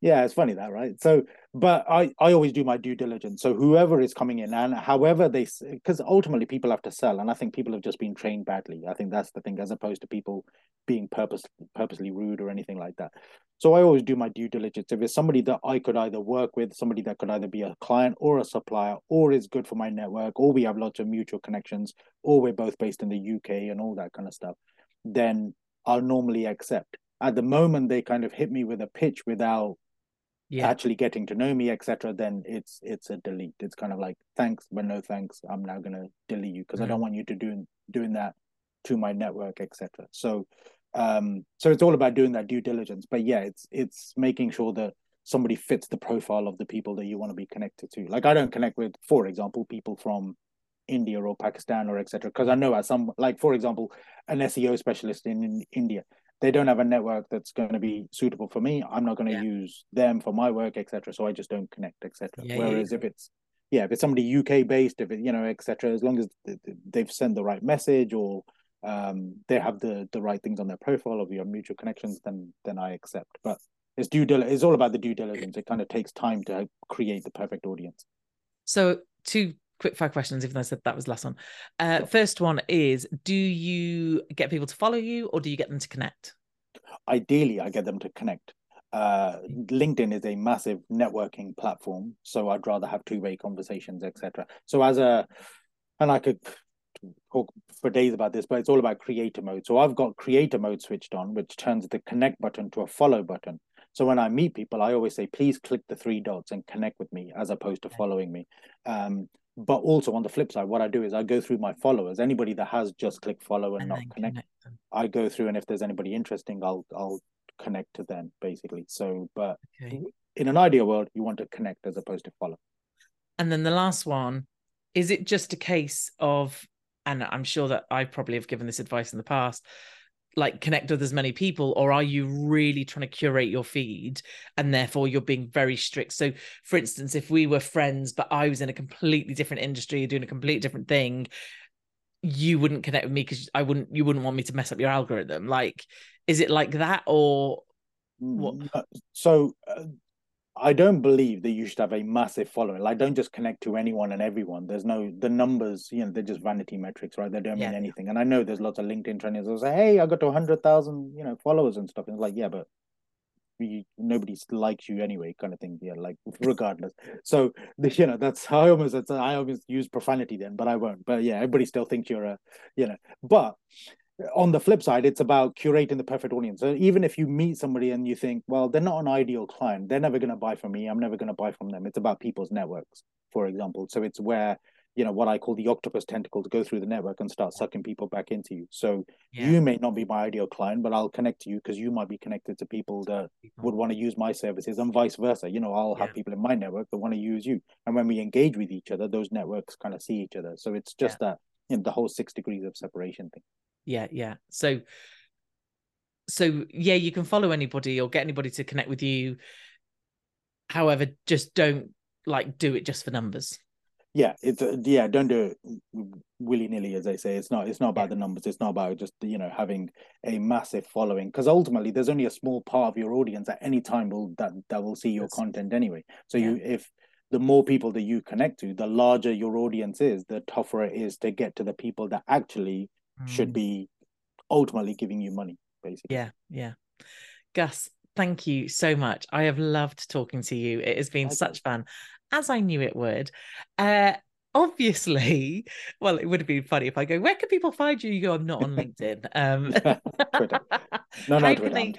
yeah, it's funny that, right? So, but I I always do my due diligence. So whoever is coming in and however they, because ultimately people have to sell, and I think people have just been trained badly. I think that's the thing, as opposed to people being purpose purposely rude or anything like that. So I always do my due diligence. If it's somebody that I could either work with, somebody that could either be a client or a supplier, or is good for my network, or we have lots of mutual connections, or we're both based in the UK and all that kind of stuff, then I'll normally accept. At the moment, they kind of hit me with a pitch without yeah. actually getting to know me, etc., then it's it's a delete. It's kind of like thanks, but no thanks. I'm now gonna delete you because mm-hmm. I don't want you to do doing that to my network, etc. So um so it's all about doing that due diligence. But yeah, it's it's making sure that somebody fits the profile of the people that you want to be connected to. Like I don't connect with, for example, people from India or Pakistan or etc. Because I know as some like for example, an SEO specialist in, in India, they don't have a network that's going to be suitable for me. I'm not going to yeah. use them for my work etc so i just don't connect etc yeah, whereas yeah, if it's yeah if it's somebody uk based if it you know etc as long as they've sent the right message or um, they have the the right things on their profile of your mutual connections then then i accept. But it's due diligence it's all about the due diligence. It kind of takes time to create the perfect audience. So two quick fire questions, even though I said that was the last one. Uh, sure. First one is Do you get people to follow you or do you get them to connect? Ideally, I get them to connect. Uh, LinkedIn is a massive networking platform, so I'd rather have two way conversations, etc. So, as a, and I could talk for days about this, but it's all about creator mode. So, I've got creator mode switched on, which turns the connect button to a follow button. So when I meet people, I always say, please click the three dots and connect with me as opposed to following me. Um, but also on the flip side, what I do is I go through my followers. Anybody that has just click follow and, and not connect, connect I go through, and if there's anybody interesting, I'll I'll connect to them basically. So, but okay. in an ideal world, you want to connect as opposed to follow. And then the last one, is it just a case of, and I'm sure that I probably have given this advice in the past, like connect with as many people or are you really trying to curate your feed and therefore you're being very strict? So for instance if we were friends but i was in a completely different industry doing a completely different thing you wouldn't connect with me because i wouldn't you wouldn't want me to mess up your algorithm. Like is it like that or what? So uh, I don't believe that you should have a massive following. Like, don't just connect to anyone and everyone. There's no the numbers. You know, they're just vanity metrics, right? They don't yeah. mean anything. And I know there's lots of LinkedIn trainers that say, "Hey, I got to hundred thousand, you know, followers and stuff." And it's like, yeah, but you, nobody likes you anyway, kind of thing. Yeah, like regardless. so you know, that's I almost I almost use profanity then, but I won't. But yeah, everybody still thinks you're a, you know. But on the flip side, it's about curating the perfect audience. So even if you meet somebody and you think, well, they're not an ideal client, they're never going to buy from me. I'm never going to buy from them. It's about people's networks, for example. So it's where you know what I call the octopus tentacle to go through the network and start sucking people back into you. So yeah. you may not be my ideal client, but I'll connect to you because you might be connected to people that would want to use my services and vice versa. You know, I'll yeah. have people in my network that want to use you. And when we engage with each other, those networks kind of see each other. So it's just yeah. that you know, the whole six degrees of separation thing yeah yeah so so yeah you can follow anybody or get anybody to connect with you however just don't like do it just for numbers yeah, it's uh, yeah, don't do it willy nilly, as they say. It's not. It's not about yeah. the numbers. It's not about just you know having a massive following because ultimately there's only a small part of your audience at any time will that that will see your yes. content anyway. So yeah. you if the more people that you connect to, the larger your audience is, the tougher it is to get to the people that actually mm. should be ultimately giving you money, basically. Yeah, yeah. Gus, thank you so much. I have loved talking to you. It has been okay. such fun as I knew it would. Uh, obviously, well, it would have been funny if I go, where can people find you? You go, I'm not on LinkedIn. Um, no, no, how can, they,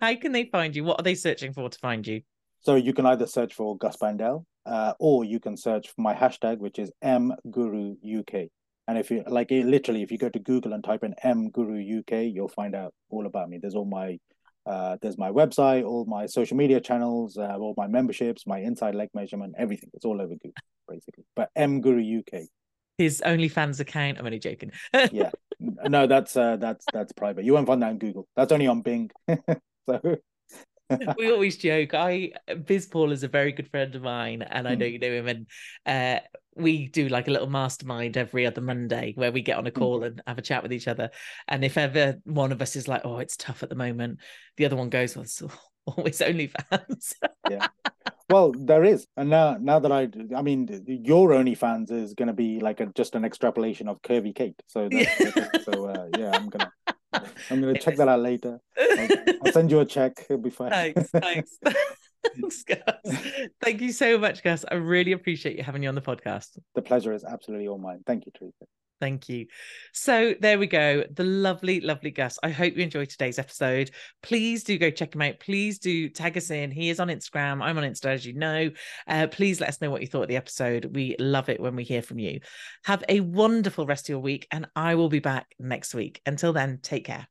how can they find you? What are they searching for to find you? So you can either search for Gus Bhandal, uh, or you can search for my hashtag, which is mguruuk. And if you like, literally, if you go to Google and type in M Guru UK, you'll find out all about me. There's all my uh, there's my website, all my social media channels, uh, all my memberships, my inside leg measurement, everything. It's all over Google, basically. But M Guru UK. His OnlyFans account. I'm only joking. yeah, no, that's uh, that's that's private. You won't find that on Google. That's only on Bing. so we always joke. I Biz Paul is a very good friend of mine, and I know hmm. you know him. And uh, we do like a little mastermind every other Monday where we get on a hmm. call mm. and have a chat with each other. And if ever one of us is like, "Oh, it's tough at the moment," the other one goes, "Well, it's always OnlyFans." yeah. Well, there is, and now now that I, I mean, your OnlyFans is going to be like a, just an extrapolation of Curvy Kate. So, that's, so uh, yeah, I'm gonna. I'm gonna check that out later. I'll, I'll, send you a check. It'll be fine. Thanks. Thanks. Thanks, Gus. Thank you so much, Gus. I really appreciate you having you on the podcast. The pleasure is absolutely all mine. Thank you, Teresa. Thank you. So there we go. The lovely, lovely Gus. I hope you enjoyed today's episode. Please do go check him out. Please do tag us in. He is on Instagram. I'm on Insta, as you know. Uh, please let us know what you thought of the episode. We love it when we hear from you. Have a wonderful rest of your week, and I will be back next week. Until then, take care.